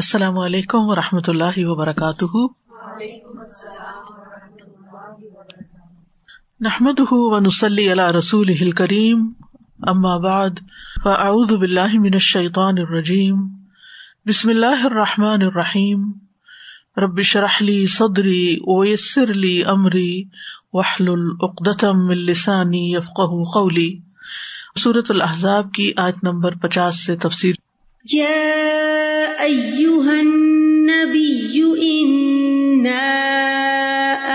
السلام علیکم و رحمۃ اللہ وبرکاتہ۔ نحمد ونسلی علی رسول کریم اما بعد، فاعوذ باللہ من الشیطان الرجیم، بسم اللہ الرحمٰن الرحیم۔ ربش رحلی صدری ویسر لی امری وحل العقدم السانی یفق قولی۔ صورت الحضاب کی آیت نمبر پچاس سے تفصیل يا أيها النبي إنا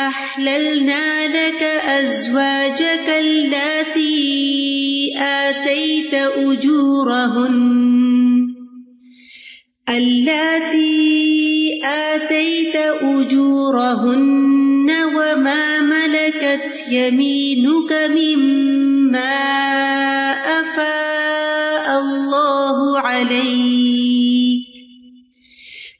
أحللنا لك أزواجك التي آتيت أجورهن التي آتيت أجورهن وما ملكت يمينك مما أفاء الله عليك.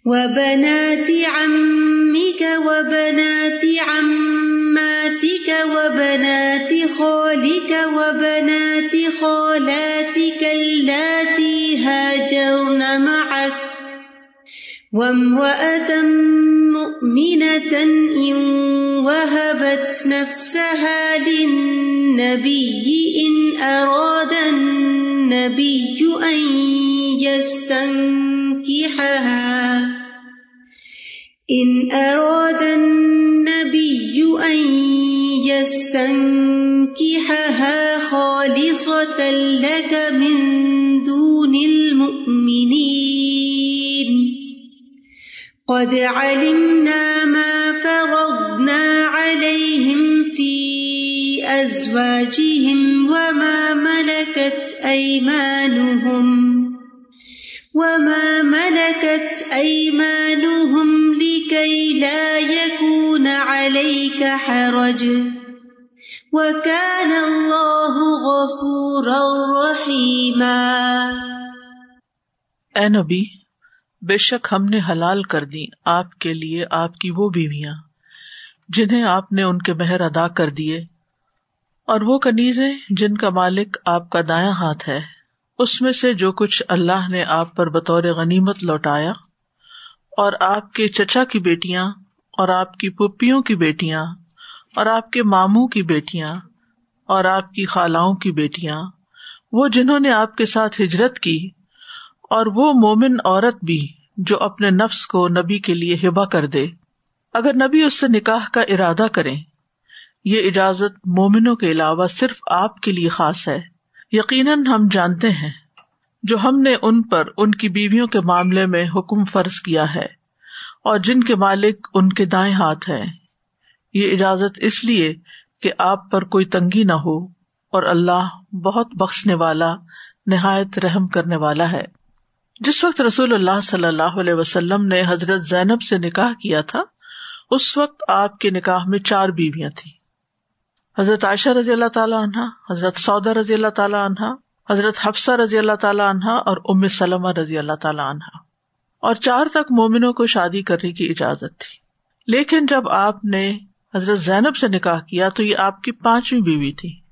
وبنات عمك وبنات عماتك وبنات خالك وبنات خالاتك اللاتي هاجرن معك. وامرأة مؤمنة إن وهبت نفسها للنبي إن أراد النبي أن يستنكحها. إن أراد النبي أن يستنكحها خالصة لك من دون المؤمنين. قد علمنا ما فرضنا عليهم في أزواجهم وما ملكت أيمانهم وما ملكت أيمانهم لكي لا يكون عليك حرج وكان الله غفورا رحيما اے نبی بے شک ہم نے حلال کر دی آپ کے لیے آپ کی وہ بیویاں، جنہیں آپ نے ان کے مہر ادا کر دیے۔ اور وہ کنیزیں جن کا مالک آپ کا دایاں ہاتھ ہے، اس میں سے جو کچھ اللہ نے آپ پر بطور غنیمت لوٹایا۔ اور آپ کے چچا کی بیٹیاں، اور آپ کی پپیوں کی بیٹیاں، اور آپ کے ماموں کی بیٹیاں، اور آپ کی خالاؤں کی بیٹیاں۔ وہ جنہوں نے آپ کے ساتھ ہجرت کی اور وہ مومن عورت بھی جو اپنے نفس کو نبی کے لیے ہبا کر دے۔ اگر نبی اس سے نکاح کا ارادہ کرے یہ اجازت مومنوں کے علاوہ صرف آپ کے لیے خاص ہے۔ یقیناً ہم جانتے ہیں، جو ہم نے ان پر ان کی بیویوں کے معاملے میں حکم فرض کیا ہے اور جن کے مالک ان کے دائیں ہاتھ ہے یہ اجازت اس لیے کہ آپ پر کوئی تنگی نہ ہو اور اللہ بہت بخشنے والا، نہایت رحم کرنے والا ہے۔ جس وقت رسول اللہ صلی اللہ علیہ وسلم نے حضرت زینب سے نکاح کیا تھا، اس وقت آپ کے نکاح میں چار بیویاں تھیں۔ حضرت عائشہ رضی اللہ تعالیٰ عنہ، حضرت سعودہ رضی اللہ تعالیٰ عنہ، حضرت حفصہ رضی اللہ تعالیٰ عنہ اور ام سلمہ رضی اللہ تعالیٰ عنہ۔ اور چار تک مومنوں کو شادی کرنے کی اجازت تھی۔ لیکن جب آپ نے حضرت زینب سے نکاح کیا تو یہ آپ کی پانچویں بیوی تھی۔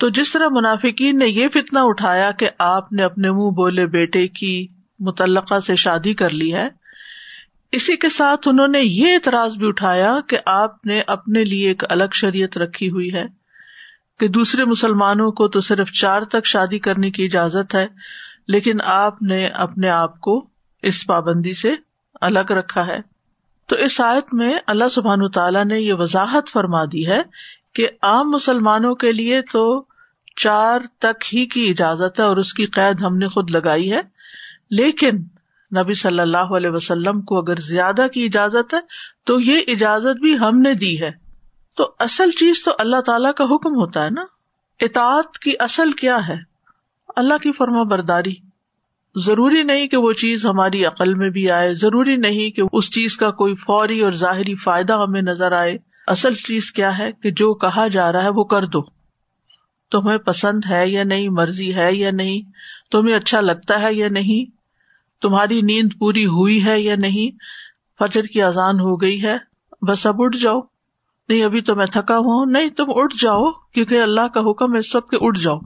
تو جس طرح منافقین نے یہ فتنا اٹھایا کہ آپ نے اپنے منہ بولے بیٹے کی متعلقہ سے شادی کر لی ہے، اسی کے ساتھ انہوں نے یہ اعتراض بھی اٹھایا کہ آپ نے اپنے لیے ایک الگ شریعت رکھی ہوئی ہے کہ دوسرے مسلمانوں کو تو صرف چار تک شادی کرنے کی اجازت ہے، لیکن آپ نے اپنے آپ کو اس پابندی سے الگ رکھا ہے۔ تو اس آیت میں اللہ سبحان تعالیٰ نے یہ وضاحت فرما دی ہے کہ عام مسلمانوں کے لیے تو چار تک ہی کی اجازت ہے اور اس کی قید ہم نے خود لگائی ہے۔ لیکن نبی صلی اللہ علیہ وسلم کو اگر زیادہ کی اجازت ہے تو یہ اجازت بھی ہم نے دی ہے۔ تو اصل چیز تو اللہ تعالی کا حکم ہوتا ہے نا۔ اطاعت کی اصل کیا ہے؟ اللہ کی فرما برداری۔ ضروری نہیں کہ وہ چیز ہماری عقل میں بھی آئے، ضروری نہیں کہ اس چیز کا کوئی فوری اور ظاہری فائدہ ہمیں نظر آئے۔ اصل چیز کیا ہے کہ جو کہا جا رہا ہے وہ کر دو۔ تمہیں پسند ہے یا نہیں، مرضی ہے یا نہیں، تمہیں اچھا لگتا ہے یا نہیں، تمہاری نیند پوری ہوئی ہے یا نہیں، فجر کی اذان ہو گئی ہے، بس اب اٹھ جاؤ۔ نہیں، ابھی تو میں تھکا ہوں۔ نہیں، تم اٹھ جاؤ، کیونکہ اللہ کا حکم اس وقت اٹھ جاؤ۔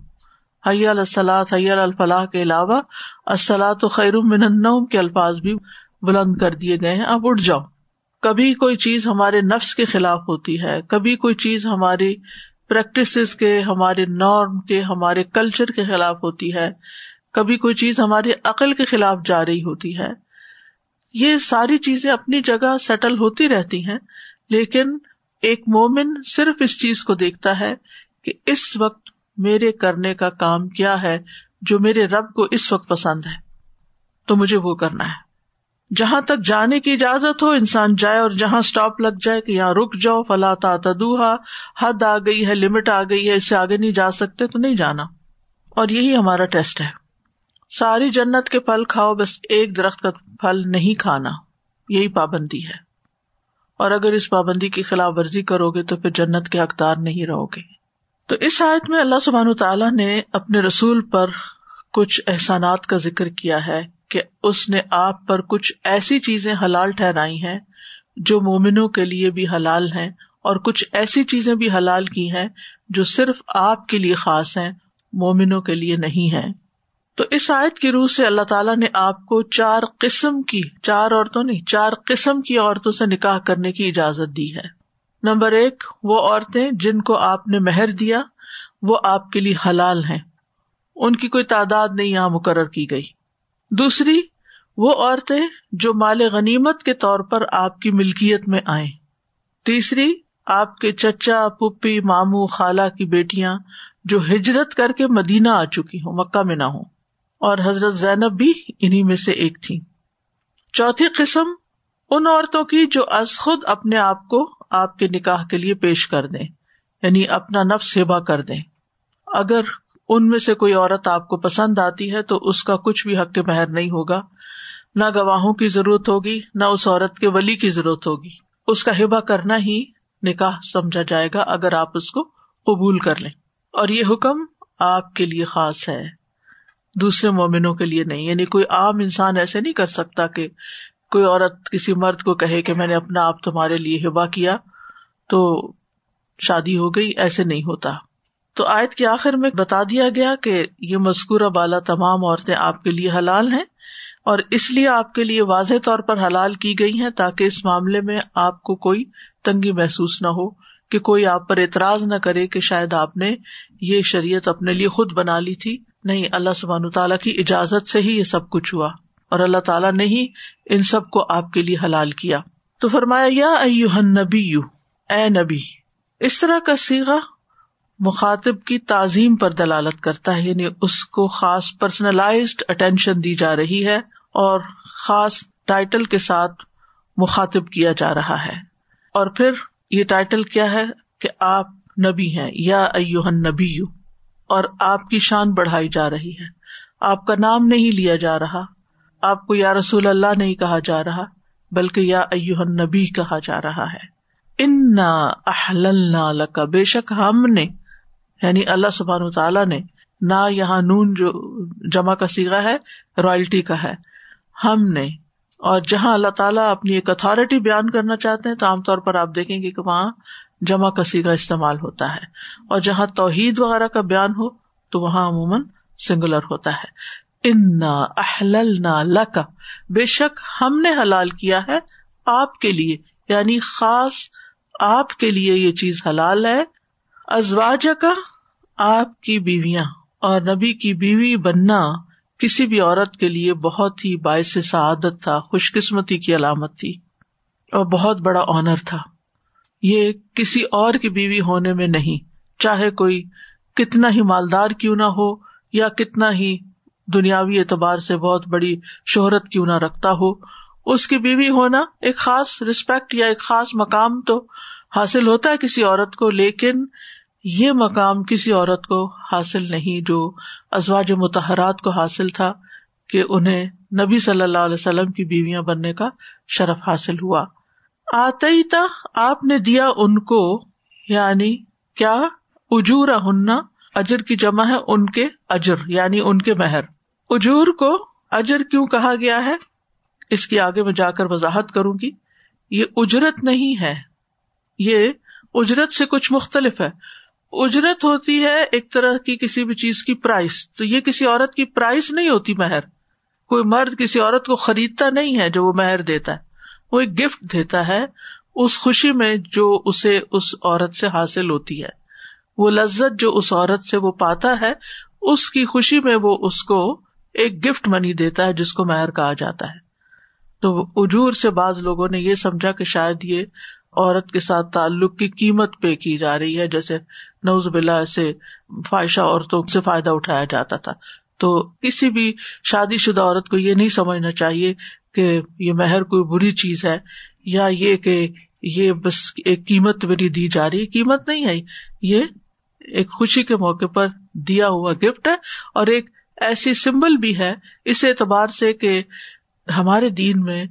حیا السلاط حیا الفلاح کے علاوہ السلاط و خیر من النوم کے الفاظ بھی بلند کر دیے گئے ہیں۔ آپ اٹھ جاؤ۔ کبھی کوئی چیز ہمارے نفس کے خلاف ہوتی ہے، کبھی کوئی چیز ہماری پریکٹس کے، ہمارے نارم کے، ہمارے کلچر کے خلاف ہوتی ہے، کبھی کوئی چیز ہماری عقل کے خلاف جا رہی ہوتی ہے۔ یہ ساری چیزیں اپنی جگہ سیٹل ہوتی رہتی ہیں، لیکن ایک مومن صرف اس چیز کو دیکھتا ہے کہ اس وقت میرے کرنے کا کام کیا ہے، جو میرے رب کو اس وقت پسند ہے۔ تو مجھے وہ کرنا ہے۔ جہاں تک جانے کی اجازت ہو، انسان جائے اور جہاں اسٹاپ لگ جائے کہ یہاں رک جاؤ، فلا تدوہا حد آ گئی ہے لمٹ آ گئی ہے، اس سے آگے نہیں جا سکتے، تو نہیں جانا۔ اور یہی ہمارا ٹیسٹ ہے۔ ساری جنت کے پھل کھاؤ، بس ایک درخت کا پھل نہیں کھانا۔ یہی پابندی ہے۔ اور اگر اس پابندی کی خلاف ورزی کرو گے تو پھر جنت کے حقدار نہیں رہو گے۔ تو اس آیت میں اللہ سبحان تعالیٰ نے اپنے رسول پر کچھ احسانات کا ذکر کیا ہے۔ کہ اس نے آپ پر کچھ ایسی چیزیں حلال ٹھہرائی ہیں جو مومنوں کے لیے بھی حلال ہیں اور کچھ ایسی چیزیں بھی حلال کی ہیں جو صرف آپ کے لیے خاص ہیں، مومنوں کے لیے نہیں ہے تو اس آیت کی روح سے اللہ تعالیٰ نے آپ کو چار قسم کی، چار عورتوں نہیں، چار قسم کی عورتوں سے نکاح کرنے کی اجازت دی ہے۔ نمبر ایک، وہ عورتیں جن کو آپ نے مہر دیا، وہ آپ کے لیے حلال ہیں۔ ان کی کوئی تعداد نہیں یہاں مقرر کی گئی۔ دوسری، وہ عورتیں جو مال غنیمت کے طور پر آپ کی ملکیت میں آئے تیسری، آپ کے چچا، پپی مامو خالہ کی بیٹیاں جو ہجرت کر کے مدینہ آ چکی ہوں، مکہ میں نہ ہوں۔ اور حضرت زینب بھی انہیں میں سے ایک تھی چوتھی قسم، ان عورتوں کی جو از خود اپنے آپ کو آپ کے نکاح کے لیے پیش کر دیں یعنی اپنا نفس ہیبا کر دیں۔ اگر ان میں سے کوئی عورت آپ کو پسند آتی ہے تو اس کا کچھ بھی حق کے مہر نہیں ہوگا۔ نہ گواہوں کی ضرورت ہوگی، نہ اس عورت کے ولی کی ضرورت ہوگی۔ اس کا ہبا کرنا ہی نکاح سمجھا جائے گا اگر آپ اس کو قبول کر لیں۔ اور یہ حکم آپ کے لیے خاص ہے۔ دوسرے مومنوں کے لیے نہیں۔ یعنی کوئی عام انسان ایسے نہیں کر سکتا کہ کوئی عورت کسی مرد کو کہے کہ میں نے اپنا آپ تمہارے لیے ہبا کیا تو شادی ہو گئی، ایسے نہیں ہوتا۔ تو آیت کے آخر میں بتا دیا گیا کہ یہ مذکورہ بالا تمام عورتیں آپ کے لیے حلال ہیں اور اس لیے آپ کے لیے واضح طور پر حلال کی گئی ہیں تاکہ اس معاملے میں آپ کو کوئی تنگی محسوس نہ ہو کہ کوئی آپ پر اعتراض نہ کرے کہ شاید آپ نے یہ شریعت اپنے لیے خود بنا لی تھی۔ نہیں، اللہ سبحان تعالیٰ کی اجازت سے ہی یہ سب کچھ ہوا اور اللہ تعالیٰ نے ہی ان سب کو آپ کے لیے حلال کیا۔ تو فرمایا، یا نبی اے نبی، اس طرح کا سیگا مخاطب کی تعظیم پر دلالت کرتا ہے یعنی اس کو خاص پرسنلائزڈ اٹینشن دی جا رہی ہے اور خاص ٹائٹل کے ساتھ مخاطب کیا جا رہا ہے۔ اور پھر یہ ٹائٹل کیا ہے کہ آپ نبی ہیں، یا ایوہن نبی یو اور آپ کی شان بڑھائی جا رہی ہے۔ آپ کا نام نہیں لیا جا رہا، آپ کو یا رسول اللہ نہیں کہا جا رہا، بلکہ یا ایوہن نبی کہا جا رہا ہے۔ ان احللنا کا بے شک ہم نے یعنی اللہ سبحان تعالیٰ نے نہ یہاں نون جو جمع کا سیگا ہے، رائلٹی کا ہے۔ ہم نے، اور جہاں اللہ تعالیٰ اپنی ایک اتارٹی بیان کرنا چاہتے ہیں، تو عام طور پر آپ دیکھیں گے کہ وہاں جمع کا سیگا استعمال ہوتا ہے۔ اور جہاں توحید وغیرہ کا بیان ہو، تو وہاں عموماً سنگولر ہوتا ہے۔ ان احل نہ بے شک ہم نے حلال کیا ہے آپ کے لیے یعنی خاص آپ کے لیے یہ چیز حلال ہے۔ ازواج کا آپ کی بیویاں اور نبی کی بیوی بننا کسی بھی عورت کے لیے بہت ہی باعث سعادت تھا خوش قسمتی کی علامت تھی اور بہت بڑا آنر تھا۔ یہ کسی اور کی بیوی ہونے میں نہیں، چاہے کوئی کتنا ہی مالدار کیوں نہ ہو یا کتنا ہی دنیاوی اعتبار سے بہت بڑی شہرت کیوں نہ رکھتا ہو، اس کی بیوی ہونا ایک خاص ریسپیکٹ یا ایک خاص مقام تو حاصل ہوتا ہے کسی عورت کو، لیکن یہ مقام کسی عورت کو حاصل نہیں جو ازواج متحرات کو حاصل تھا کہ انہیں نبی صلی اللہ علیہ وسلم کی بیویاں بننے کا شرف حاصل ہوا۔ آتے تھا آپ نے دیا ان کو یعنی کیا؟ اجور ہننا اجر کی جمع ہے ان کے اجر یعنی ان کے مہر۔ اجور کو اجر کیوں کہا گیا ہے؟ اس کی آگے میں جا کر وضاحت کروں گی۔ یہ اجرت نہیں ہے۔ یہ اجرت سے کچھ مختلف ہے۔ اجرت ہوتی ہے ایک طرح کی کسی بھی چیز کی پرائز تو یہ کسی عورت کی پرائز نہیں ہوتی مہر۔ کوئی مرد کسی عورت کو خریدتا نہیں ہے جو وہ مہر دیتا ہے۔ وہ ایک گفٹ دیتا ہے۔ اس خوشی میں جو اسے اس عورت سے حاصل ہوتی ہے۔ وہ لذت جو اس عورت سے وہ پاتا ہے، اس کی خوشی میں وہ اس کو ایک گفٹ منی دیتا ہے جس کو مہر کہا جاتا ہے۔ تو اجور سے بعض لوگوں نے یہ سمجھا کہ شاید یہ عورت کے ساتھ تعلق کی قیمت پے کی جا رہی ہے۔ جیسے نوز بلا سے فائشہ عورتوں سے فائدہ اٹھایا جاتا تھا۔ تو کسی بھی شادی شدہ عورت کو یہ نہیں سمجھنا چاہیے کہ یہ مہر کوئی بری چیز ہے یا یہ کہ یہ بس ایک قیمت میری دی جا رہی ہے۔ قیمت نہیں ہے۔ یہ ایک خوشی کے موقع پر دیا ہوا گفٹ ہے اور ایک ایسی سمبل بھی ہے اس اعتبار سے کہ ہمارے دین میں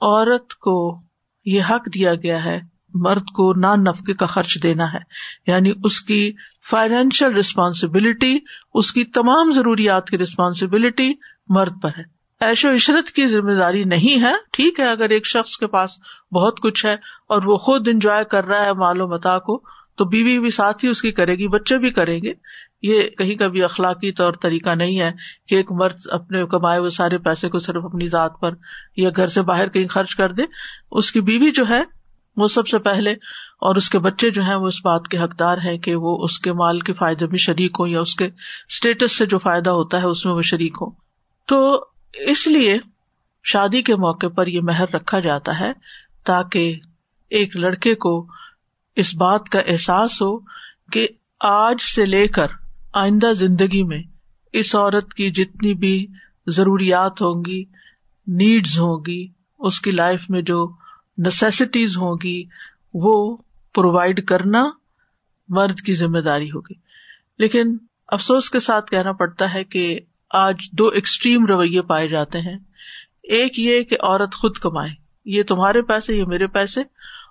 عورت کو یہ حق دیا گیا ہے مرد کو نان نفقے کا خرچ دینا ہے۔ یعنی اس کی فائنینشیل ریسپانسبلٹی اس کی تمام ضروریات کی ریسپانسبلٹی مرد پر ہے۔ ایش و عشرت کی ذمہ داری نہیں ہے، ٹھیک ہے، اگر ایک شخص کے پاس بہت کچھ ہے اور وہ خود انجوائے کر رہا ہے مال و متا کو، تو بیوی بھی ساتھ ہی اس کی کرے گی، بچے بھی کریں گے۔ یہ کہیں کا بھی اخلاقی طور طریقہ نہیں ہے کہ ایک مرد اپنے کمائے ہوئے سارے پیسے کو صرف اپنی ذات پر یا گھر سے باہر کہیں خرچ کر دے۔ اس کی بیوی جو ہے وہ سب سے پہلے اور اس کے بچے جو ہیں وہ اس بات کے حقدار ہیں کہ وہ اس کے مال کے فائدے میں شریک ہوں یا اس کے اسٹیٹس سے جو فائدہ ہوتا ہے اس میں وہ شریک ہوں۔ تو اس لیے شادی کے موقع پر یہ مہر رکھا جاتا ہے تاکہ ایک لڑکے کو اس بات کا احساس ہو کہ آج سے لے کر آئندہ زندگی میں اس عورت کی جتنی بھی ضروریات ہوں گی نیڈز ہوں گی، اس کی لائف میں جو نیسیسٹیز ہوں گی وہ پرووائڈ کرنا مرد کی ذمہ داری ہوگی۔ لیکن افسوس کے ساتھ کہنا پڑتا ہے کہ آج دو ایکسٹریم رویے پائے جاتے ہیں۔ ایک یہ کہ عورت خود کمائے، یہ تمہارے پیسے، یہ میرے پیسے،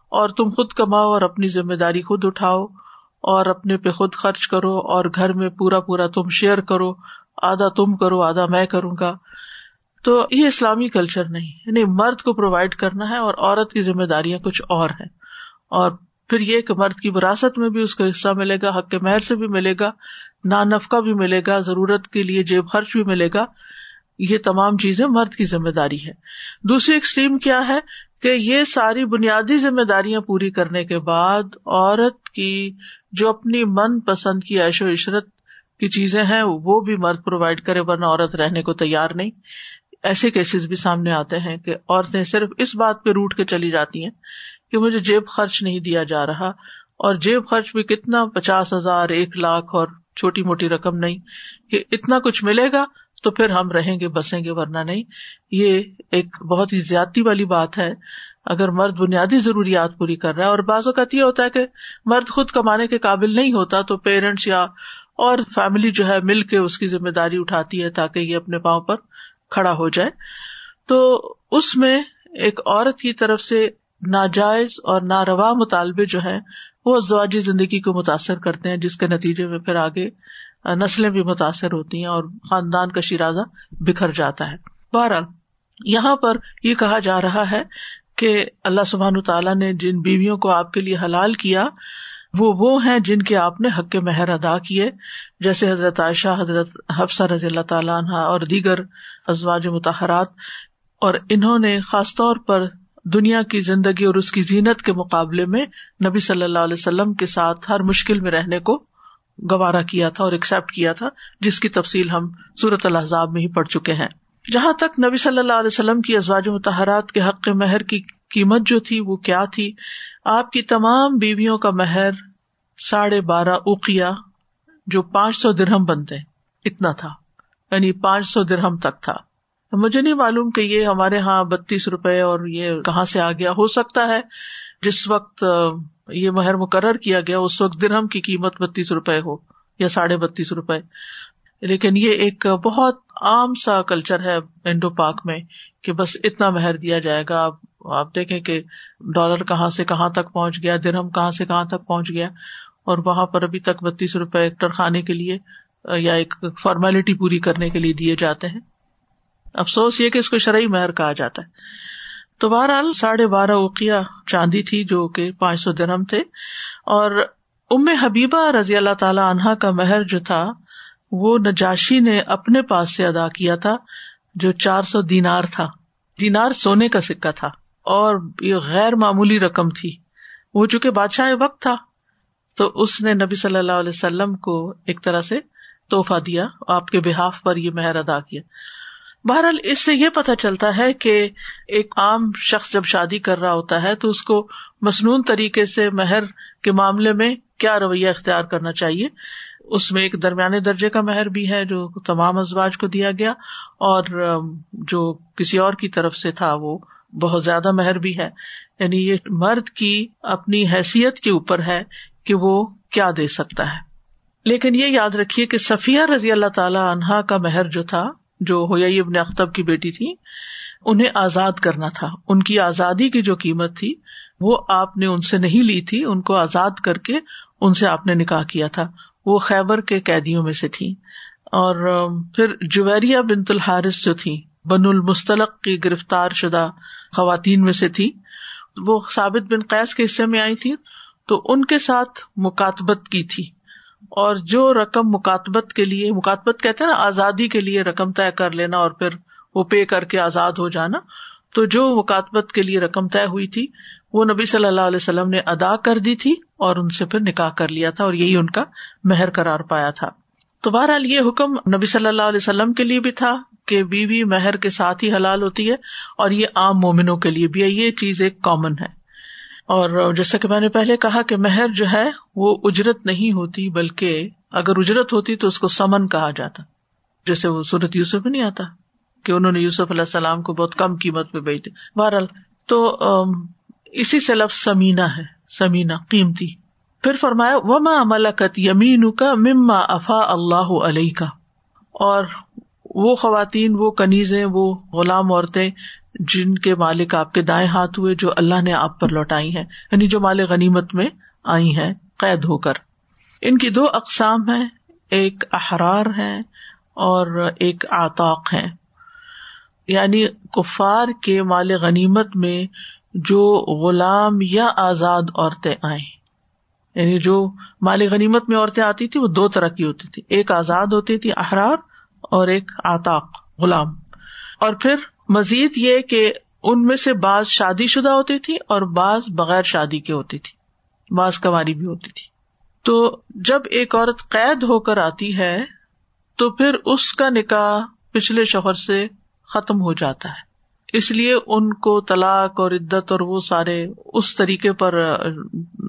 اور تم خود کماؤ اور اپنی ذمہ داری خود اٹھاؤ اور اپنے پہ خود خرچ کرو اور گھر میں پورا پورا تم شیئر کرو، آدھا تم کرو، آدھا میں کروں گا۔ تو یہ اسلامی کلچر نہیں یعنی مرد کو پرووائڈ کرنا ہے اور عورت کی ذمہ داریاں کچھ اور ہیں۔ اور پھر یہ کہ مرد کی وراثت میں بھی اس کو حصہ ملے گا، حق کے مہر سے بھی ملے گا، نا نفقہ بھی ملے گا، ضرورت کے لیے جیب خرچ بھی ملے گا۔ یہ تمام چیزیں مرد کی ذمہ داری ہے۔ دوسری ایکسٹریم کیا ہے کہ یہ ساری بنیادی ذمہ داریاں پوری کرنے کے بعد عورت کی جو اپنی من پسند کی عیش و عشرت کی چیزیں ہیں، وہ بھی مرد پرووائڈ کرے، ورنہ عورت رہنے کو تیار نہیں۔ ایسے کیسز بھی سامنے آتے ہیں کہ عورتیں صرف اس بات پہ روٹ کے چلی جاتی ہیں کہ مجھے جیب خرچ نہیں دیا جا رہا اور جیب خرچ بھی کتنا پچاس ہزار، ایک لاکھ اور چھوٹی موٹی رقم نہیں کہ اتنا کچھ ملے گا تو پھر ہم رہیں گے، بسیں گے، ورنہ نہیں۔ یہ ایک بہت ہی زیادتی والی بات ہے۔ اگر مرد بنیادی ضروریات پوری کر رہا ہے اور بعض اوقات یہ ہوتا ہے کہ مرد خود کمانے کے قابل نہیں ہوتا تو پیرنٹس یا اور فیملی جو ہے مل کے اس کی ذمہ داری اٹھاتی ہے تاکہ یہ اپنے پاؤں پر کھڑا ہو جائے۔ تو اس میں ایک عورت کی طرف سے ناجائز اور ناروا مطالبے جو ہے وہ ازواجی زندگی کو متاثر کرتے ہیں، جس کے نتیجے میں پھر آگے نسلیں بھی متاثر ہوتی ہیں اور خاندان کا شیرازہ بکھر جاتا ہے۔ بہرحال، یہاں پر یہ کہا جا رہا ہے کہ اللہ سبحان تعالیٰ نے جن بیویوں کو آپ کے لیے حلال کیا وہ وہ ہیں جن کے آپ نے حق مہر ادا کیے جیسے حضرت عائشہ، حضرت حفصہ رضی اللہ تعالیٰ عنہ اور دیگر ازواج متحرات۔ اور انہوں نے خاص طور پر دنیا کی زندگی اور اس کی زینت کے مقابلے میں نبی صلی اللہ علیہ وسلم کے ساتھ ہر مشکل میں رہنے کو گوارا کیا تھا اور ایکسپٹ کیا تھا، جس کی تفصیل ہم صورت الحضاب میں ہی پڑ چکے ہیں۔ جہاں تک نبی صلی اللہ علیہ وسلم کی ازواج متحرات کے حق مہر کی قیمت جو تھی وہ کیا تھی؟ آپ کی تمام بیویوں کا مہر ساڑھے بارہ اوقیا جو پانچ سو درہم بنتے، اتنا تھا۔ یعنی پانچ سو درہم تک تھا۔ مجھے نہیں معلوم کہ یہ ہمارے یہاں بتیس روپے اور یہ کہاں سے آ گیا ہو سکتا ہے۔ جس وقت یہ مہر مقرر کیا گیا، اس وقت درہم کی قیمت بتیس روپے ہو یا ساڑھے بتیس روپے۔ لیکن یہ ایک بہت عام سا کلچر ہے انڈو پاک میں کہ بس اتنا مہر دیا جائے گا۔ آپ آپ دیکھیں کہ ڈالر کہاں سے کہاں تک پہنچ گیا، درہم کہاں سے کہاں تک پہنچ گیا، اور وہاں پر ابھی تک بتیس روپے ایکٹر کھانے کے لیے یا ایک فارمیلٹی پوری کرنے کے لیے دیے جاتے ہیں۔ افسوس یہ کہ اس کو شرعی مہر کہا جاتا ہے۔ تو بہرحال ساڑھے بارہ اوقیا چاندی تھی جو کہ پانچ سو درم تھے، اور ام حبیبہ رضی اللہ تعالی عنہا کا مہر جو تھا، وہ نجاشی نے اپنے پاس سے ادا کیا تھا، جو چار سو دینار تھا۔ دینار سونے کا سکہ تھا۔ اور یہ غیر معمولی رقم تھی۔ وہ چونکہ بادشاہ وقت تھا، تو اس نے نبی صلی اللہ علیہ وسلم کو ایک طرح سے تحفہ دیا، آپ کے بحاف پر یہ مہر ادا کیا۔ بہرحال اس سے یہ پتا چلتا ہے کہ ایک عام شخص جب شادی کر رہا ہوتا ہے، تو اس کو مصنون طریقے سے مہر کے معاملے میں کیا رویہ اختیار کرنا چاہیے۔ اس میں ایک درمیانے درجے کا مہر بھی ہے، جو تمام ازواج کو دیا گیا، اور جو کسی اور کی طرف سے تھا وہ بہت زیادہ مہر بھی ہے۔ یعنی یہ مرد کی اپنی حیثیت کے اوپر ہے کہ وہ کیا دے سکتا ہے۔ لیکن یہ یاد رکھیے کہ صفیہ رضی اللہ تعالی عنہا کا مہر جو تھا، جو ہوئی ابن اختب کی بیٹی تھی، انہیں آزاد کرنا تھا۔ ان کی آزادی کی جو قیمت تھی، وہ آپ نے ان سے نہیں لی تھی۔ ان کو آزاد کر کے ان سے آپ نے نکاح کیا تھا۔ وہ خیبر کے قیدیوں میں سے تھی۔ اور پھر جویریا بنت الحارث جو تھی بن المستلق کی گرفتار شدہ خواتین میں سے تھی۔ وہ ثابت بن قیس کے حصے میں آئی تھی تو ان کے ساتھ مکاتبت کی تھی۔ اور جو رقم مکاتبت کے لیے، مکاتبت کہتے ہیں نا، آزادی کے لیے رقم طے کر لینا اور پھر وہ پے کر کے آزاد ہو جانا۔ تو جو مکاتبت کے لیے رقم طے ہوئی تھی، وہ نبی صلی اللہ علیہ وسلم نے ادا کر دی تھی اور ان سے پھر نکاح کر لیا تھا اور یہی ان کا مہر کرار پایا تھا۔ تو بہرحال یہ حکم نبی صلی اللہ علیہ وسلم کے لیے بھی تھا۔ کہ بیوی مہر کے ساتھ ہی حلال ہوتی ہے اور یہ عام مومنوں کے لیے بھی ہے، یہ چیز ایک کامن ہے۔ اور جیسا کہ میں نے پہلے کہا کہ مہر جو ہے، وہ اجرت نہیں ہوتی، بلکہ اگر اجرت ہوتی تو اس کو سمن کہا جاتا۔ جیسے وہ صورت یوسف نہیں آتا کہ انہوں نے یوسف علیہ السلام کو بہت کم قیمت پہ بیچ دیا۔ بہرحال، تو اسی سے لفظ سمینا ہے سمینا قیمتی۔ پھر فرمایا، وما ملکت یمین کا مما افا اللہ علیہ کا اور وہ خواتین، وہ کنیزیں، وہ غلام عورتیں جن کے مالک آپ کے دائیں ہاتھ ہوئے جو اللہ نے آپ پر لوٹائی ہیں یعنی جو مال غنیمت میں آئی ہیں، قید ہو کر۔ ان کی دو اقسام ہے ایک احرار ہے اور ایک آتاق ہے یعنی کفار کے مال غنیمت میں جو غلام یا آزاد عورتیں آئیں۔ یعنی جو مال غنیمت میں عورتیں آتی تھی وہ دو طرح کی ہوتی تھی ایک آزاد ہوتی تھی، احرار اور ایک آتاق غلام۔ اور پھر مزید یہ کہ ان میں سے بعض شادی شدہ ہوتی تھی اور بعض بغیر شادی کی ہوتی تھی، بعض کماری بھی ہوتی تھی۔ تو جب ایک عورت قید ہو کر آتی ہے، تو پھر اس کا نکاح پچھلے شوہر سے ختم ہو جاتا ہے۔ اس لیے ان کو طلاق اور عدت اور وہ سارے اس طریقے پر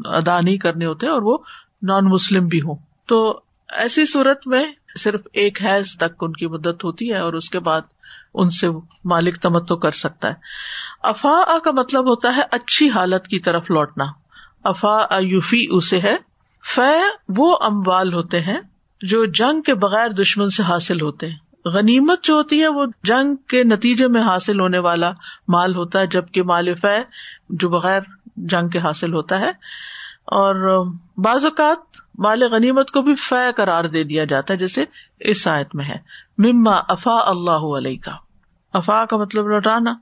ادا نہیں کرنے ہوتے اور وہ نان مسلم بھی ہوں۔ تو ایسی صورت میں صرف ایک حیض تک ان کی مدت ہوتی ہے اور اس کے بعد ان سے مالک تمتو کر سکتا ہے۔ افا کا مطلب ہوتا ہے اچھی حالت کی طرف لوٹنا۔ افا یوفی اسے ہے۔ فے وہ اموال ہوتے ہیں جو جنگ کے بغیر دشمن سے حاصل ہوتے ہیں۔ غنیمت جو ہوتی ہے وہ جنگ کے نتیجے میں حاصل ہونے والا مال ہوتا ہے، جبکہ مال فہ جو بغیر جنگ کے حاصل ہوتا ہے۔ اور بعض اوقات مال غنیمت کو بھی فہ قرار دے دیا جاتا ہے، جیسے اس آیت میں ہے۔ مما افا اللہ علیہ کا افا کا مطلب لوٹانا۔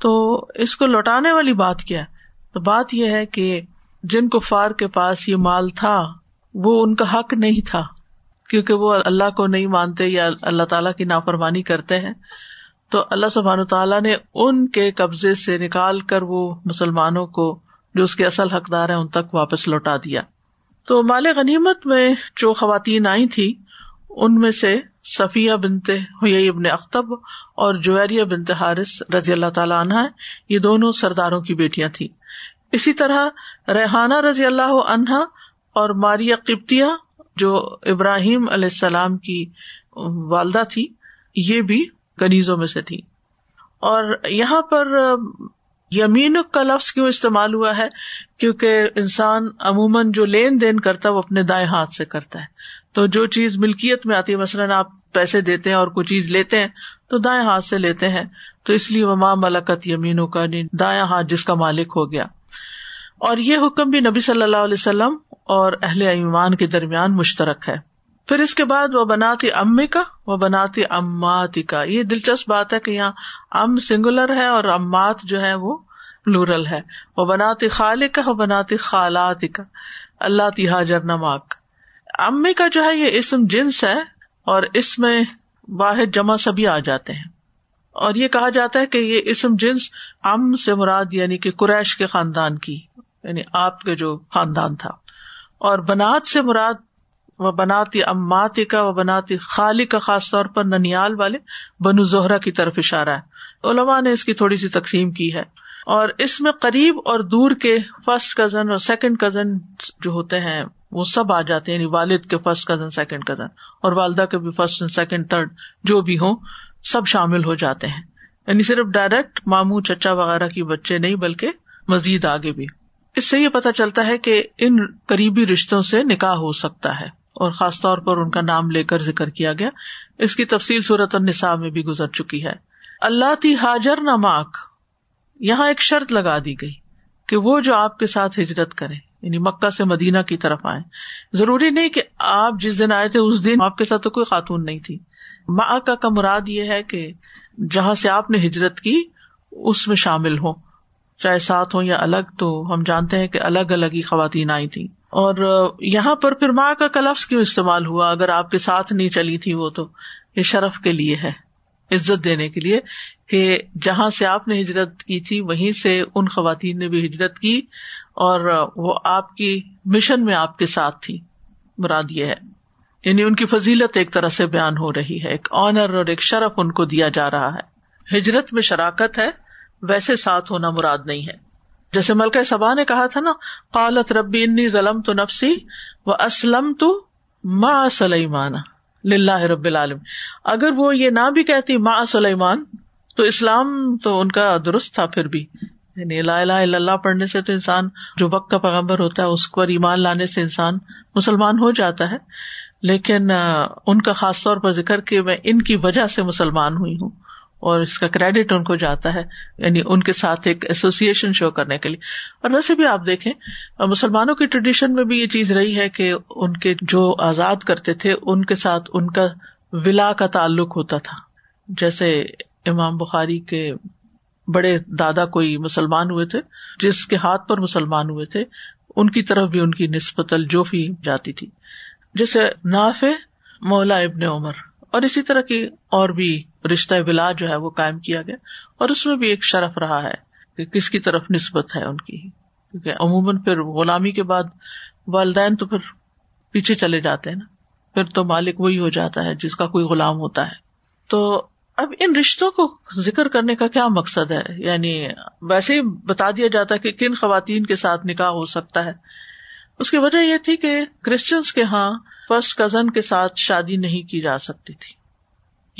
تو اس کو لوٹانے والی بات کیا ہے؟ تو بات یہ ہے کہ جن کو فار کے پاس یہ مال تھا، وہ ان کا حق نہیں تھا، کیونکہ وہ اللہ کو نہیں مانتے یا اللہ تعالیٰ کی نافرمانی کرتے ہیں۔ تو اللہ سبحان تعالیٰ نے ان کے قبضے سے نکال کر وہ مسلمانوں کو، جو اس کے اصل حقدار ہیں، ان تک واپس لوٹا دیا۔ تو مال غنیمت میں جو خواتین آئی تھی، ان میں سے صفیہ بنتے ہوئی ابن اختب اور جویریہ بنتے حارث رضی اللہ تعالیٰ عنہ یہ دونوں سرداروں کی بیٹیاں تھی اسی طرح ریحانہ رضی اللہ عنہا اور ماریا قبطیہ جو ابراہیم علیہ السلام کی والدہ تھی، یہ بھی کنیزوں میں سے تھی اور یہاں پر یمین کا لفظ کیوں استعمال ہوا ہے؟ کیونکہ انسان عموماً جو لین دین کرتا ہے وہ اپنے دائیں ہاتھ سے کرتا ہے۔ تو جو چیز ملکیت میں آتی ہے، مثلاً آپ پیسے دیتے ہیں اور کوئی چیز لیتے ہیں، تو دائیں ہاتھ سے لیتے ہیں۔ تو اس لیے وما ملکت یمینوں کا یعنی دایاں ہاتھ جس کا مالک ہو گیا۔ اور یہ حکم بھی نبی صلی اللہ علیہ وسلم اور اہل ایمان کے درمیان مشترک ہے۔ پھر اس کے بعد وہ بناتی امی کا وہ بناتی اماتی کا یہ دلچسپ بات ہے کہ یہاں ام سنگولر ہے اور امات جو ہے وہ پلورل ہے۔ وہ بناتی خالق کا وہ بناتی خالات کا اللہ تی حاجر نماک امی کا جو ہے یہ اسم جنس ہے اور اس میں واحد جمع سبھی آ جاتے ہیں۔ اور یہ کہا جاتا ہے کہ یہ اسم جنس ام سے مراد یعنی کہ قریش کے خاندان کی یعنی آپ کے جو خاندان تھا۔ اور بنات سے مراد و بناتی امات کا و بناتی خالی کا خاص طور پر ننیال والے بنو زہرا کی طرف اشارہ ہے۔ علماء نے اس کی تھوڑی سی تقسیم کی ہے۔ اور اس میں قریب اور دور کے فرسٹ کزن اور سیکنڈ کزن جو ہوتے ہیں، وہ سب آ جاتے ہیں یعنی والد کے فرسٹ کزن، سیکنڈ کزن۔ اور والدہ کے بھی فرسٹ سیکنڈ تھرڈ جو بھی ہوں، سب شامل ہو جاتے ہیں۔ یعنی صرف ڈائریکٹ مامو چچا وغیرہ کی بچے نہیں، بلکہ مزید آگے بھی۔ اس سے یہ پتا چلتا ہے کہ ان قریبی رشتوں سے نکاح ہو سکتا ہے۔ اور خاص طور پر ان کا نام لے کر ذکر کیا گیا۔ اس کی تفصیل صورت النساء میں بھی گزر چکی ہے۔ اللہ تی حاجر نماک یہاں ایک شرط لگا دی گئی کہ وہ جو آپ کے ساتھ ہجرت کرے یعنی مکہ سے مدینہ کی طرف آئے۔ ضروری نہیں کہ آپ جس دن آئے تھے، اس دن آپ کے ساتھ تو کوئی خاتون نہیں تھی۔ ماں کا مراد یہ ہے کہ جہاں سے آپ نے ہجرت کی، اس میں شامل ہو چاہے ساتھ ہو یا الگ، تو ہم جانتے ہیں کہ الگ الگ ہی خواتین آئی تھی اور یہاں پر پھر ماں کا کلفظ کیوں استعمال ہوا؟ اگر آپ کے ساتھ نہیں چلی تھی وہ تو یہ شرف کے لیے ہے، عزت دینے کے لیے کہ جہاں سے آپ نے ہجرت کی تھی، وہیں سے ان خواتین نے بھی ہجرت کی اور وہ آپ کی مشن میں آپ کے ساتھ تھی۔ مراد یہ ہے۔ یعنی ان کی فضیلت ایک طرح سے بیان ہو رہی ہے، ایک آنر اور ایک شرف ان کو دیا جا رہا ہے۔ ہجرت میں شراکت ہے، ویسے ساتھ ہونا مراد نہیں ہے۔ جیسے ملکہ سبا نے کہا تھا نا، قالت ربی انی ظلم تو نفسی و اسلم تو ماں سلیمان لاہ رب العالم اگر وہ یہ نہ بھی کہتی ماں سلیمان، تو اسلام تو ان کا درست تھا پھر بھی۔ یعنی لا الہ الا اللہ پڑھنے سے تو انسان، جو وقت کا پیغمبر ہوتا ہے، اس کو ایمان لانے سے انسان مسلمان ہو جاتا ہے۔ لیکن ان کا خاص طور پر ذکر کہ میں ان کی وجہ سے مسلمان ہوئی ہوں۔ اور اس کا کریڈٹ ان کو جاتا ہے یعنی ان کے ساتھ ایک ایسوسیشن شو کرنے کے لیے۔ اور ویسے بھی آپ دیکھیں، مسلمانوں کی ٹریڈیشن میں بھی یہ چیز رہی ہے کہ ان کے جو آزاد کرتے تھے، ان کے ساتھ ان کا ولا کا تعلق ہوتا تھا۔ جیسے امام بخاری کے بڑے دادا کوئی مسلمان ہوئے تھے، جس کے ہاتھ پر مسلمان ہوئے تھے، ان کی طرف بھی ان کی نسبت الجوفی جاتی تھی۔ جیسے ناف مولا ابن عمر اور اسی طرح کی اور بھی رشتہ ولا جو ہے وہ قائم کیا گیا اور اس میں بھی ایک شرف رہا ہے کہ کس کی طرف نسبت ہے ان کی کیونکہ عموماً پھر غلامی کے بعد والدین تو پھر پیچھے چلے جاتے ہیں نا۔ پھر تو مالک وہی ہو جاتا ہے جس کا کوئی غلام ہوتا ہے۔ تو اب ان رشتوں کو ذکر کرنے کا کیا مقصد ہے؟ یعنی ویسے ہی بتا دیا جاتا ہے کہ کن خواتین کے ساتھ نکاح ہو سکتا ہے۔ اس کی وجہ یہ تھی کہ کرسچنس کے یہاں فرسٹ کزن کے ساتھ شادی نہیں کی جا سکتی تھی۔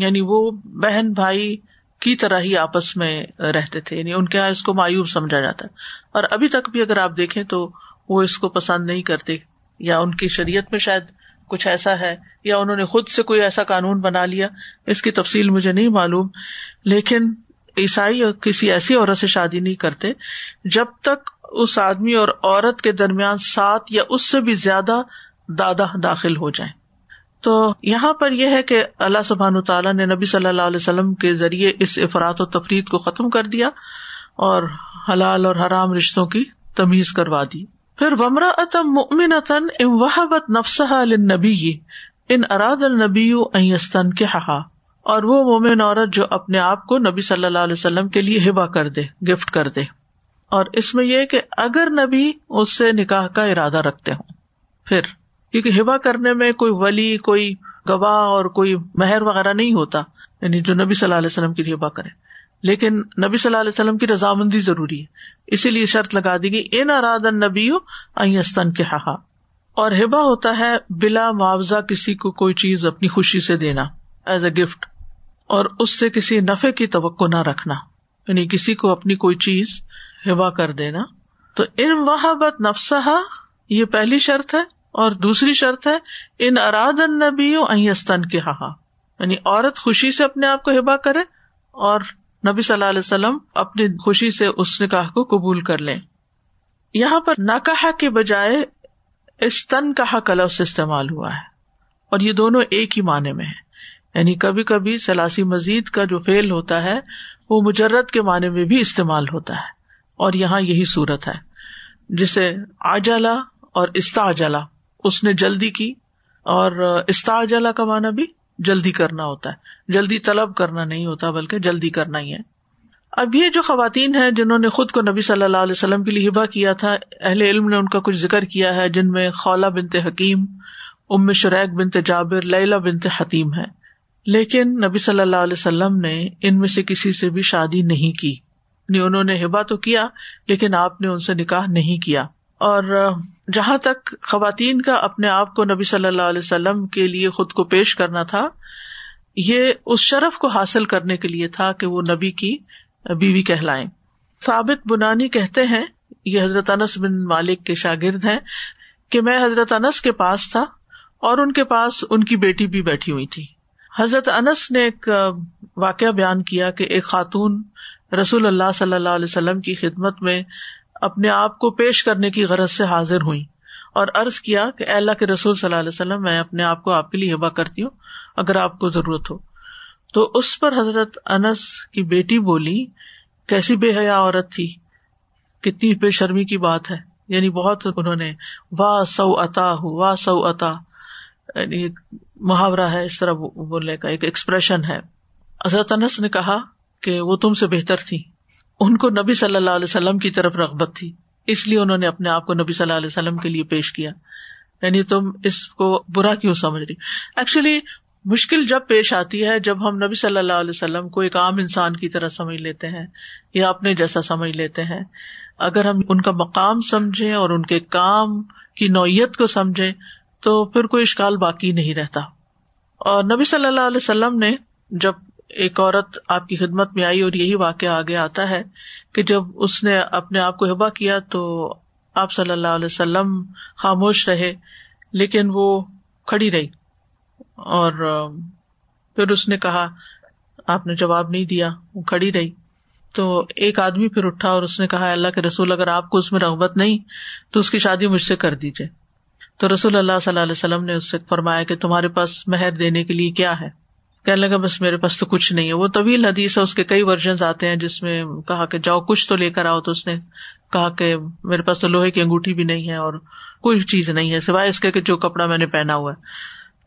یعنی وہ بہن بھائی کی طرح ہی آپس میں رہتے تھے۔ یعنی ان کے یہاں اس کو مایوب سمجھا جاتا۔ ہے اور ابھی تک بھی اگر آپ دیکھیں تو وہ اس کو پسند نہیں کرتے یا ان کی شریعت میں شاید کچھ ایسا ہے یا انہوں نے خود سے کوئی ایسا قانون بنا لیا۔ اس کی تفصیل مجھے نہیں معلوم۔ لیکن عیسائی اور کسی ایسی عورت سے شادی نہیں کرتے۔ جب تک اس آدمی اور عورت کے درمیان سات یا اس سے بھی زیادہ دادا داخل ہو جائیں۔ تو یہاں پر یہ ہے کہ اللہ سبحان تعالیٰ نے نبی صلی اللہ علیہ وسلم کے ذریعے اس افراد و تفریح کو ختم کر دیا اور حلال اور حرام رشتوں کی تمیز کروا دی۔ پھر ومرا اتم ممن ام وحبت نفسہ نبی ان اراد النبی استن کے ہا اور وہ مومن عورت جو اپنے آپ کو نبی صلی اللہ علیہ وسلم کے لیے ہبا کر دے، گفٹ کر دے۔ اور اس میں یہ کہ اگر نبی اس سے نکاح کا ارادہ رکھتے ہوں۔ پھر کیونکہ ہبا کرنے میں کوئی ولی، کوئی گواہ اور کوئی مہر وغیرہ نہیں ہوتا۔ یعنی جو نبی صلی اللہ علیہ وسلم کی ہبا کرے لیکن نبی صلی اللہ علیہ وسلم کی رضامندی ضروری ہے۔ اسی لیے شرط لگا دی گئی، ان اراد نبی استن کے ہا اور ہبا ہوتا ہے بلا معاوضہ کسی کو کوئی چیز اپنی خوشی سے دینا ایز اے گفٹ اور اس سے کسی نفے کی توقع نہ رکھنا۔ یعنی کسی کو اپنی کوئی چیز ہبا کر دینا۔ تو ان وحبت نفسہ یہ پہلی شرط ہے۔ اور دوسری شرط ہے، ان اراد نبی استن کے ہا یعنی عورت خوشی سے اپنے آپ کو ہبا کرے اور نبی صلی اللہ علیہ وسلم اپنی خوشی سے اس نکاح کو قبول کر لیں۔ یہاں پر نہ کہا کے بجائے استن کہا کا لفظ استعمال ہوا ہے۔ اور یہ دونوں ایک ہی معنی میں ہے یعنی کبھی کبھی سلاسی مزید کا جو فیل ہوتا ہے، وہ مجرد کے معنی میں بھی استعمال ہوتا ہے۔ اور یہاں یہی صورت ہے، جسے آجلا اور استاجلا اس نے جلدی کی اور استا جلا کا مانا بھی جلدی کرنا ہوتا ہے۔ جلدی طلب کرنا نہیں ہوتا بلکہ جلدی کرنا ہی ہے۔ اب یہ جو خواتین ہیں جنہوں نے خود کو نبی صلی اللہ علیہ وسلم کے لیے ہبا کیا تھا، اہل علم نے ان کا کچھ ذکر کیا ہے، جن میں خولا بنتے حکیم، ام شریک بنت جابر لیلا بنت حتیم ہے لیکن نبی صلی اللہ علیہ وسلم نے ان میں سے کسی سے بھی شادی نہیں کی۔ انہوں نے ہبا تو کیا، لیکن آپ نے ان سے نکاح نہیں کیا۔ اور جہاں تک خواتین کا اپنے آپ کو نبی صلی اللہ علیہ وسلم کے لیے خود کو پیش کرنا تھا، یہ اس شرف کو حاصل کرنے کے لیے تھا کہ وہ نبی کی بیوی کہلائیں۔ ثابت بنانی کہتے ہیں، یہ حضرت انس بن مالک کے شاگرد ہیں، کہ میں حضرت انس کے پاس تھا اور ان کے پاس ان کی بیٹی بھی بیٹھی ہوئی تھی۔ حضرت انس نے ایک واقعہ بیان کیا کہ ایک خاتون رسول اللہ صلی اللہ علیہ وسلم کی خدمت میں اپنے آپ کو پیش کرنے کی غرض سے حاضر ہوئی اور عرض کیا کہ اللہ کے رسول صلی اللہ علیہ وسلم، میں اپنے آپ کو آپ کے لیے ہبا کرتی ہوں، اگر آپ کو ضرورت ہو۔ تو اس پر حضرت انس کی بیٹی بولی، کیسی بے حیا عورت تھی، کتنی بے شرمی کی بات ہے۔ یعنی بہت انہوں نے واہ سو اتا ہو واہ سو اتا۔ یعنی محاورہ ہے، اس طرح بولنے کا ایک ایکسپریشن ہے۔ حضرت انس نے کہا کہ وہ تم سے بہتر تھی ان کو نبی صلی اللہ علیہ وسلم کی طرف رغبت تھی۔ اس لیے انہوں نے اپنے آپ کو نبی صلی اللہ علیہ وسلم کے لیے پیش کیا۔ یعنی تم اس کو برا کیوں سمجھ رہی ایکچولی مشکل جب پیش آتی ہے، جب ہم نبی صلی اللہ علیہ وسلم کو ایک عام انسان کی طرح سمجھ لیتے ہیں یا اپنے جیسا سمجھ لیتے ہیں، اگر ہم ان کا مقام سمجھیں اور ان کے کام کی نوعیت کو سمجھیں، تو پھر کوئی اشکال باقی نہیں رہتا۔ اور نبی صلی اللہ علیہ وسلم نے جب ایک عورت آپ کی خدمت میں آئی اور یہی واقعہ آگے آتا ہے کہ جب اس نے اپنے آپ کو ہبا کیا تو آپ صلی اللہ علیہ وسلم خاموش رہے، لیکن وہ کھڑی رہی اور پھر اس نے کہا، آپ نے جواب نہیں دیا، وہ کھڑی رہی۔ تو ایک آدمی پھر اٹھا اور اس نے کہا اللہ کے رسول، اگر آپ کو اس میں رغبت نہیں تو اس کی شادی مجھ سے کر دیجیے تو رسول اللہ صلی اللہ علیہ وسلم نے اس سے فرمایا کہ تمہارے پاس مہر دینے کے لیے کیا ہے؟ کہنے لگا، بس میرے پاس تو کچھ نہیں ہے۔ وہ طویل حدیث ہے، اس کے کئی ورژن آتے ہیں جس میں کہا کہ جاؤ، کچھ تو لے کر آؤ۔ تو اس نے کہا کہ میرے پاس تو لوہے کی انگوٹھی بھی نہیں ہے اور کوئی چیز نہیں ہے، سوائے اس کے کہ جو کپڑا میں نے پہنا ہوا ہے۔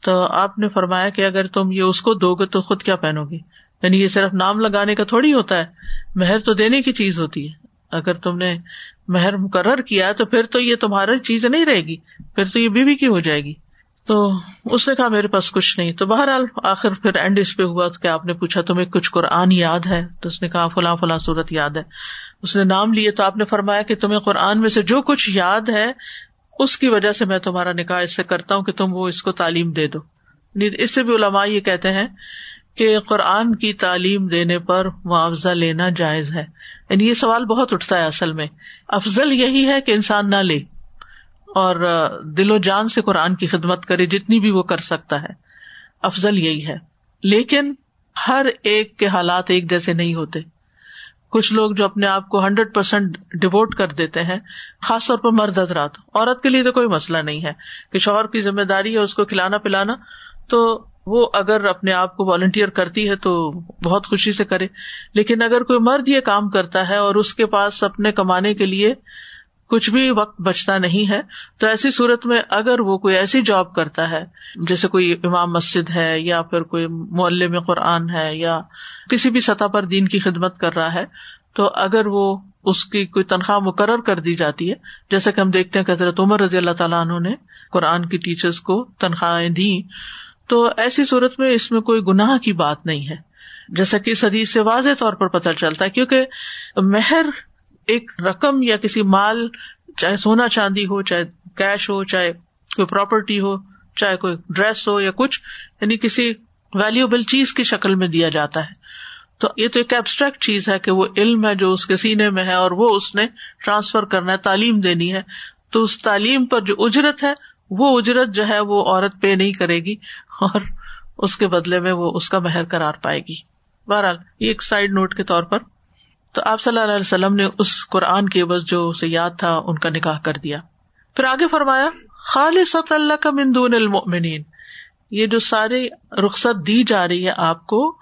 تو آپ نے فرمایا کہ اگر تم یہ اس کو دو گے تو خود کیا پہنو گی؟ یعنی یہ صرف نام لگانے کا تھوڑی ہوتا ہے، مہر تو دینے کی چیز ہوتی ہے۔ اگر تم نے مہر مقرر کیا تو پھر تو یہ تمہاری چیز نہیں رہے گی، پھر تو یہ بیوی کی ہو جائے گی۔ تو اس نے کہا، میرے پاس کچھ نہیں۔ تو بہرحال آخر پھر اینڈ اس پہ ہوا کہ آپ نے پوچھا، تمہیں کچھ قرآن یاد ہے؟ تو اس نے کہا، فلاں فلاں صورت یاد ہے۔ اس نے نام لیے تو آپ نے فرمایا کہ تمہیں قرآن میں سے جو کچھ یاد ہے، اس کی وجہ سے میں تمہارا نکاح اس سے کرتا ہوں کہ تم وہ اس کو تعلیم دے دو۔ اس سے بھی علماء یہ کہتے ہیں کہ قرآن کی تعلیم دینے پر معاوضہ لینا جائز ہے۔ یعنی یہ سوال بہت اٹھتا ہے اصل میں۔ افضل یہی ہے کہ انسان نہ لے۔ اور دل و جان سے قرآن کی خدمت کرے جتنی بھی وہ کر سکتا ہے۔ افضل یہی ہے۔ لیکن ہر ایک کے حالات ایک جیسے نہیں ہوتے۔ کچھ لوگ جو اپنے آپ کو ہنڈریڈ پرسینٹ ڈیوٹ کر دیتے ہیں، خاص طور پر مرد حضرات۔ عورت کے لیے تو کوئی مسئلہ نہیں ہے۔ کہ شوہر کی ذمہ داری ہے اس کو کھلانا پلانا، تو وہ اگر اپنے آپ کو والنٹیئر کرتی ہے تو بہت خوشی سے کرے۔ لیکن اگر کوئی مرد یہ کام کرتا ہے اور اس کے پاس اپنے کمانے کے لیے کچھ بھی وقت بچتا نہیں ہے، تو ایسی صورت میں اگر وہ کوئی ایسی جاب کرتا ہے، جیسے کوئی امام مسجد ہے یا پھر کوئی محلے میں قرآن ہے یا کسی بھی سطح پر دین کی خدمت کر رہا ہے، تو اگر وہ اس کی کوئی تنخواہ مقرر کر دی جاتی ہے جیسے کہ ہم دیکھتے ہیں کہ حضرت عمر رضی اللہ تعالیٰ عنہ نے قرآن کی ٹیچرس کو تنخواہیں دی تو ایسی صورت میں اس میں کوئی گناہ کی بات نہیں ہے۔ جیسا کہ اس حدیث سے واضح طور پر پتہ چلتا ہے، کیونکہ مہر ایک رقم یا کسی مال، چاہے سونا چاندی ہو، چاہے کیش ہو، چاہے کوئی پراپرٹی ہو، چاہے کوئی ڈریس ہو یا کچھ یعنی کسی ویلوبل چیز کی شکل میں دیا جاتا ہے۔ تو یہ تو ایک ایبسٹریکٹ چیز ہے کہ وہ علم ہے جو اس کے سینے میں ہے اور وہ اس نے ٹرانسفر کرنا ہے، تعلیم دینی ہے۔ تو اس تعلیم پر جو اجرت ہے، وہ اجرت جو ہے وہ عورت پے نہیں کرے گی اور اس کے بدلے میں وہ اس کا مہر کرار پائے گی۔ بہرحال، یہ ایک سائڈ نوٹ کے طور پر تو آپ صلی اللہ علیہ وسلم نے اس قرآن کے بس جو اسے یاد تھا ان کا نکاح کر دیا۔ پھر آگے فرمایا خالص اللہ کا مندون المؤمنین۔ یہ جو سارے رخصت دی جا رہی ہے آپ کو،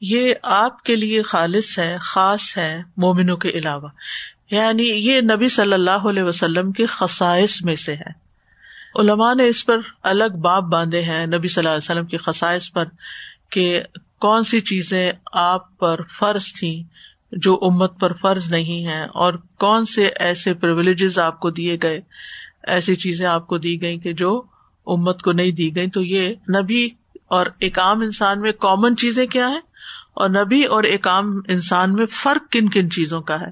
یہ آپ کے لیے خالص ہے، خاص ہے مومنوں کے علاوہ۔ یعنی یہ نبی صلی اللہ علیہ وسلم کے خسائش میں سے ہے۔ علماء نے اس پر الگ باب باندھے ہیں نبی صلی اللہ علیہ وسلم کی خسائش پر کہ کون سی چیزیں آپ پر فرض تھیں۔ جو امت پر فرض نہیں ہے اور کون سے ایسے پرولیجز آپ کو دیے گئے، ایسی چیزیں آپ کو دی گئی کہ جو امت کو نہیں دی گئی تو یہ نبی اور ایک عام انسان میں کامن چیزیں کیا ہے اور نبی اور ایک عام انسان میں فرق کن کن چیزوں کا ہے؟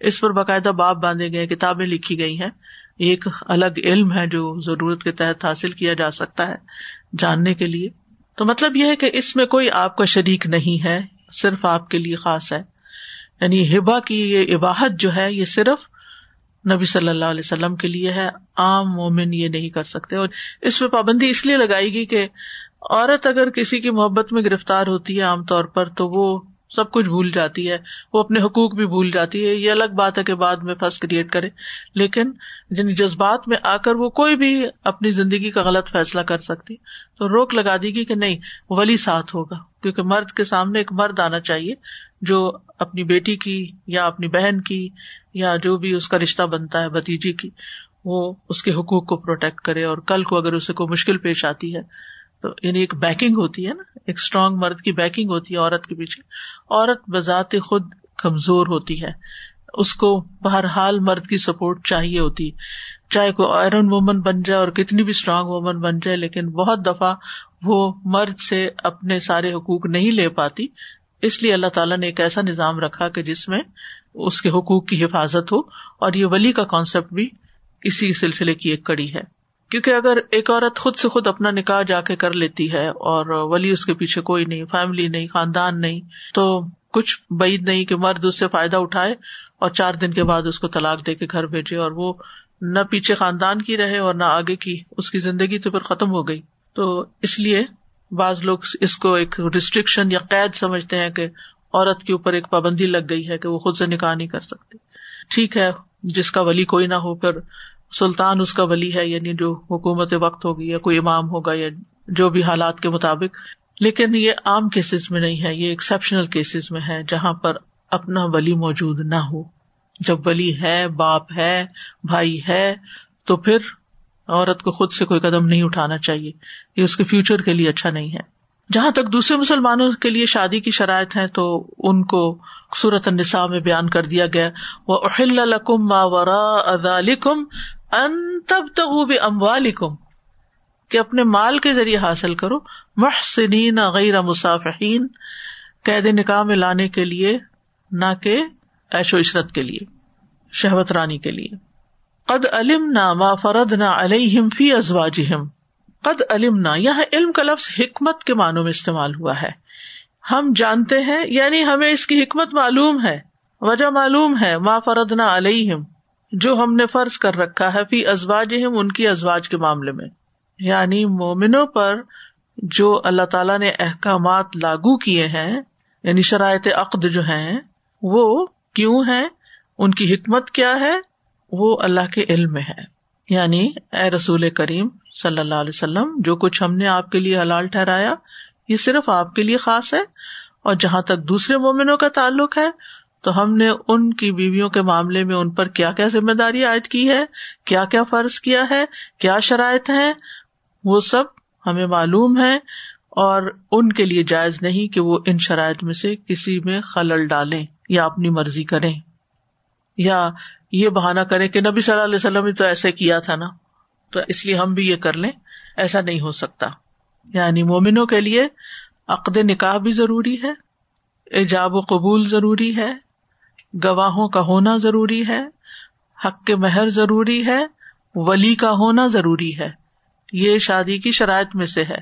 اس پر باقاعدہ باپ باندھے گئے، کتابیں لکھی گئی ہیں۔ ایک الگ علم ہے جو ضرورت کے تحت حاصل کیا جا سکتا ہے جاننے کے لیے۔ تو مطلب یہ ہے کہ اس میں کوئی آپ کا شریک نہیں ہے، صرف آپ کے لیے خاص ہے۔ یعنی ہبا کی یہ عباہت جو ہے یہ صرف نبی صلی اللہ علیہ وسلم کے لیے ہے، عام مومن یہ نہیں کر سکتے اور اس پہ پابندی اس لیے لگائی گی کہ عورت اگر کسی کی محبت میں گرفتار ہوتی ہے عام طور پر تو وہ سب کچھ بھول جاتی ہے، وہ اپنے حقوق بھی بھول جاتی ہے، یہ الگ بات ہے کہ بعد میں فرسٹ کریٹ کرے۔ لیکن جن جذبات میں آ کر وہ کوئی بھی اپنی زندگی کا غلط فیصلہ کر سکتی، تو روک لگا دی گی کہ نہیں، ولی ساتھ ہوگا۔ کیونکہ مرد کے سامنے ایک مرد آنا چاہیے جو اپنی بیٹی کی یا اپنی بہن کی یا جو بھی اس کا رشتہ بنتا ہے بتیجی کی، وہ اس کے حقوق کو پروٹیکٹ کرے۔ اور کل کو اگر اسے کوئی مشکل پیش آتی ہے تو یعنی ایک بیکنگ ہوتی ہے نا، ایک اسٹرانگ مرد کی بیکنگ ہوتی ہے عورت کے پیچھے۔ عورت بذات خود کمزور ہوتی ہے۔ اس کو بہرحال مرد کی سپورٹ چاہیے ہوتی چاہے کوئی آئرن وومن بن جائے اور کتنی بھی اسٹرانگ وومن بن جائے، لیکن بہت دفعہ وہ مرد سے اپنے سارے حقوق نہیں لے پاتی۔ اس لیے اللہ تعالیٰ نے ایک ایسا نظام رکھا کہ جس میں اس کے حقوق کی حفاظت ہو، اور یہ ولی کا کانسیپٹ بھی اسی سلسلے کی ایک کڑی ہے۔ کیونکہ اگر ایک عورت خود سے خود اپنا نکاح جا کے کر لیتی ہے اور ولی اس کے پیچھے کوئی نہیں فیملی نہیں، خاندان نہیں، تو کچھ بعید نہیں کہ مرد اس سے فائدہ اٹھائے اور چار دن کے بعد اس کو طلاق دے کے گھر بھیجے اور وہ نہ پیچھے خاندان کی رہے اور نہ آگے کی، اس کی زندگی تو پھر ختم ہو گئی۔ تو اس لیے بعض لوگ اس کو ایک ریسٹرکشن یا قید سمجھتے ہیں کہ عورت کے اوپر ایک پابندی لگ گئی ہے کہ وہ خود سے نکاح نہیں کر سکتی ٹھیک ہے، جس کا ولی کوئی نہ ہو، پھر سلطان اس کا ولی ہے یعنی جو حکومت وقت ہوگی یا کوئی امام ہوگا یا جو بھی حالات کے مطابق۔ لیکن یہ عام کیسز میں نہیں ہے، یہ ایکسپشنل کیسز میں ہے جہاں پر اپنا ولی موجود نہ ہو۔ جب ولی ہے، باپ ہے، بھائی ہے، تو پھر عورت کو خود سے کوئی قدم نہیں اٹھانا چاہیے۔ یہ اس کے فیوچر کے لیے اچھا نہیں ہے۔ جہاں تک دوسرے مسلمانوں کے لیے شادی کی شرائط ہے تو ان کو صورت النساء میں بیان کر دیا گیا۔ وہ اہل لکم ما ورا ادالکم ان تب تب اموالکم کہ اپنے مال کے ذریعے حاصل کرو، محسنین غیر مسافین قید نکاح میں لانے کے لیے، نہ کہ ایش و عشرت کے لیے، شہوت رانی کے لیے۔ قد علم نہ ما فرد نہ علیہم فی ازواجہم۔ قد علم نہ یہاں علم کا لفظ حکمت کے معنوں میں استعمال ہوا ہے۔ ہم جانتے ہیں یعنی ہمیں اس کی حکمت معلوم ہے، وجہ معلوم ہے، ما فرد نہ علیہم۔ جو ہم نے فرض کر رکھا ہے فی ازواج ان کی ازواج کے معاملے میں۔ یعنی مومنوں پر جو اللہ تعالیٰ نے احکامات لاگو کیے ہیں یعنی شرائط عقد جو ہیں، وہ کیوں ہے ان کی حکمت کیا ہے؟ وہ اللہ کے علم میں ہے۔ یعنی اے رسول کریم صلی اللہ علیہ وسلم، جو کچھ ہم نے آپ کے لیے حلال ٹھہرایا، یہ صرف آپ کے لیے خاص ہے، اور جہاں تک دوسرے مومنوں کا تعلق ہے تو ہم نے ان کی بیویوں کے معاملے میں ان پر کیا کیا ذمہ داری عائد کی ہے؟ کیا کیا فرض کیا ہے؟ کیا شرائط ہے وہ سب ہمیں معلوم ہے اور ان کے لیے جائز نہیں کہ وہ ان شرائط میں سے کسی میں خلل ڈالیں یا اپنی مرضی کریں۔ یا یہ بہانا کریں کہ نبی صلی اللہ علیہ وسلم نے تو ایسے کیا تھا نا؟ تو اس لیے ہم بھی یہ کر لیں۔ ایسا نہیں ہو سکتا۔ یعنی مومنوں کے لیے عقد نکاح بھی ضروری ہے، ایجاب و قبول ضروری ہے گواہوں کا ہونا ضروری ہے، حق کے مہر ضروری ہے، ولی کا ہونا ضروری ہے۔ یہ شادی کی شرائط میں سے ہے۔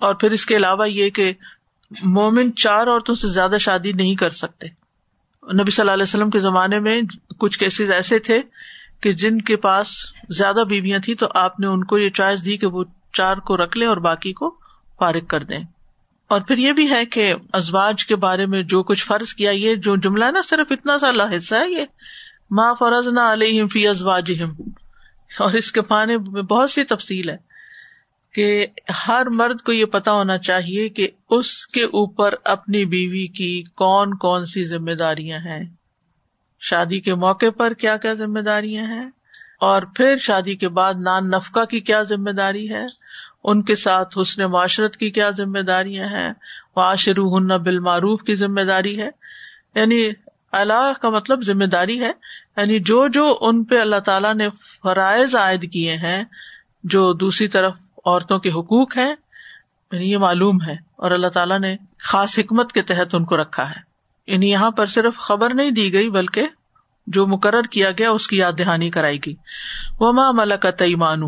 اور پھر اس کے علاوہ یہ کہ مومن چار عورتوں سے زیادہ شادی نہیں کر سکتے۔ نبی صلی اللہ علیہ وسلم کے زمانے میں کچھ کیسز ایسے تھے کہ جن کے پاس زیادہ بیویاں تھیں تو آپ نے ان کو یہ چوائس دی کہ وہ چار کو رکھ لیں اور باقی کو فارغ کر دیں۔ اور پھر یہ بھی ہے کہ ازواج کے بارے میں جو کچھ فرض کیا، یہ جو جملہ ہے نا، صرف اتنا سا حصہ ہے یہ۔ ماں فرض نہ علیہ فی ازواج اور اس کے پانے میں بہت سی تفصیل ہے کہ ہر مرد کو یہ پتا ہونا چاہیے کہ اس کے اوپر اپنی بیوی کی کون کون سی ذمہ داریاں ہیں۔ شادی کے موقع پر کیا کیا ذمہ داریاں ہیں؟ اور پھر شادی کے بعد نان نفقہ کی کیا ذمہ داری ہے؟ ان کے ساتھ حسن معاشرت کی کیا ذمہ داریاں ہیں؟ معاشر ہن بالمعروف کی ذمہ داری ہے۔ یعنی اللہ کا مطلب ذمہ داری ہے۔ یعنی جو جو ان پہ اللہ تعالیٰ نے فرائض عائد کیے ہیں، جو دوسری طرف عورتوں کے حقوق ہیں یعنی یہ معلوم ہے۔ اور اللہ تعالیٰ نے خاص حکمت کے تحت ان کو رکھا ہے۔ یعنی یہاں پر صرف خبر نہیں دی گئی، بلکہ جو مقرر کیا گیا، اس کی یاد دہانی کرائی گئی۔ وہ ماں ملک تعیمان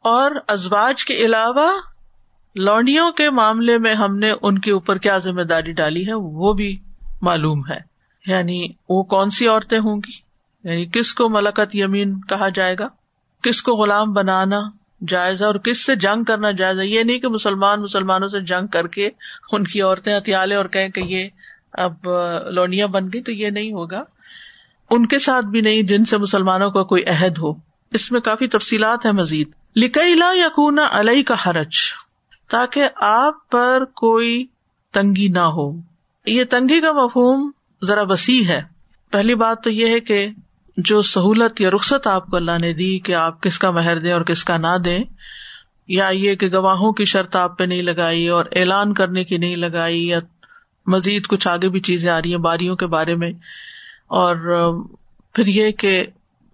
اور ازواج کے علاوہ لونڈیوں کے معاملے میں ہم نے ان کے اوپر کیا ذمہ داری ڈالی ہے؟ وہ بھی معلوم ہے۔ یعنی وہ کون سی عورتیں ہوں گی؟ یعنی کس کو ملکت یمین کہا جائے گا؟ کس کو غلام بنانا جائزہ اور کس سے جنگ کرنا جائزہ؟ یہ نہیں کہ مسلمان مسلمانوں سے جنگ کر کے ان کی عورتیں ہتھیالے اور کہیں کہ یہ اب لونیاں بن گئی تو یہ نہیں ہوگا۔ ان کے ساتھ بھی نہیں جن سے مسلمانوں کا کوئی عہد ہو۔ اس میں کافی تفصیلات ہے مزید۔ لکیلا یقون علیہ کا حرج، تاکہ آپ پر کوئی تنگی نہ ہو۔ یہ تنگی کا مفہوم ذرا وسیع ہے۔ پہلی بات تو یہ ہے کہ جو سہولت یا رخصت آپ کو اللہ نے دی کہ آپ کس کا مہر دیں اور کس کا نہ دیں، یا یہ کہ گواہوں کی شرط آپ پہ نہیں لگائی اور اعلان کرنے کی نہیں لگائی یا مزید کچھ آگے بھی چیزیں آ رہی ہیں باریوں کے بارے میں۔ اور پھر یہ کہ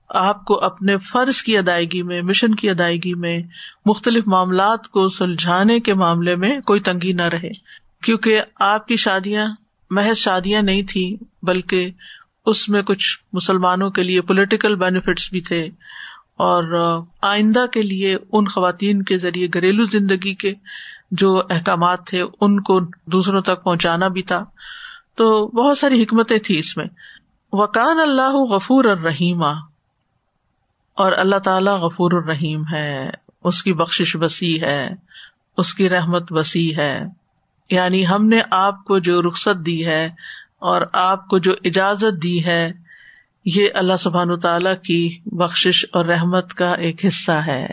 آپ کو اپنے فرض کی ادائیگی میں، مشن کی ادائیگی میں، مختلف معاملات کو سلجھانے کے معاملے میں کوئی تنگی نہ رہے۔ کیونکہ آپ کی شادیاں محض شادیاں نہیں تھی، بلکہ اس میں کچھ مسلمانوں کے لیے پولیٹیکل بینیفٹس بھی تھے۔ اور آئندہ کے لیے ان خواتین کے ذریعے گھریلو زندگی کے جو احکامات تھے، ان کو دوسروں تک پہنچانا بھی تھا۔ تو بہت ساری حکمتیں تھی اس میں۔ وکان اللہ غفور الرحیم اور اللہ تعالی غفور الرحیم ہے، اس کی بخشش وسیع ہے، اس کی رحمت وسیع ہے۔ یعنی ہم نے آپ کو جو رخصت دی ہے اور آپ کو جو اجازت دی ہے، یہ اللہ سبحان تعالی کی بخشش اور رحمت کا ایک حصہ ہے۔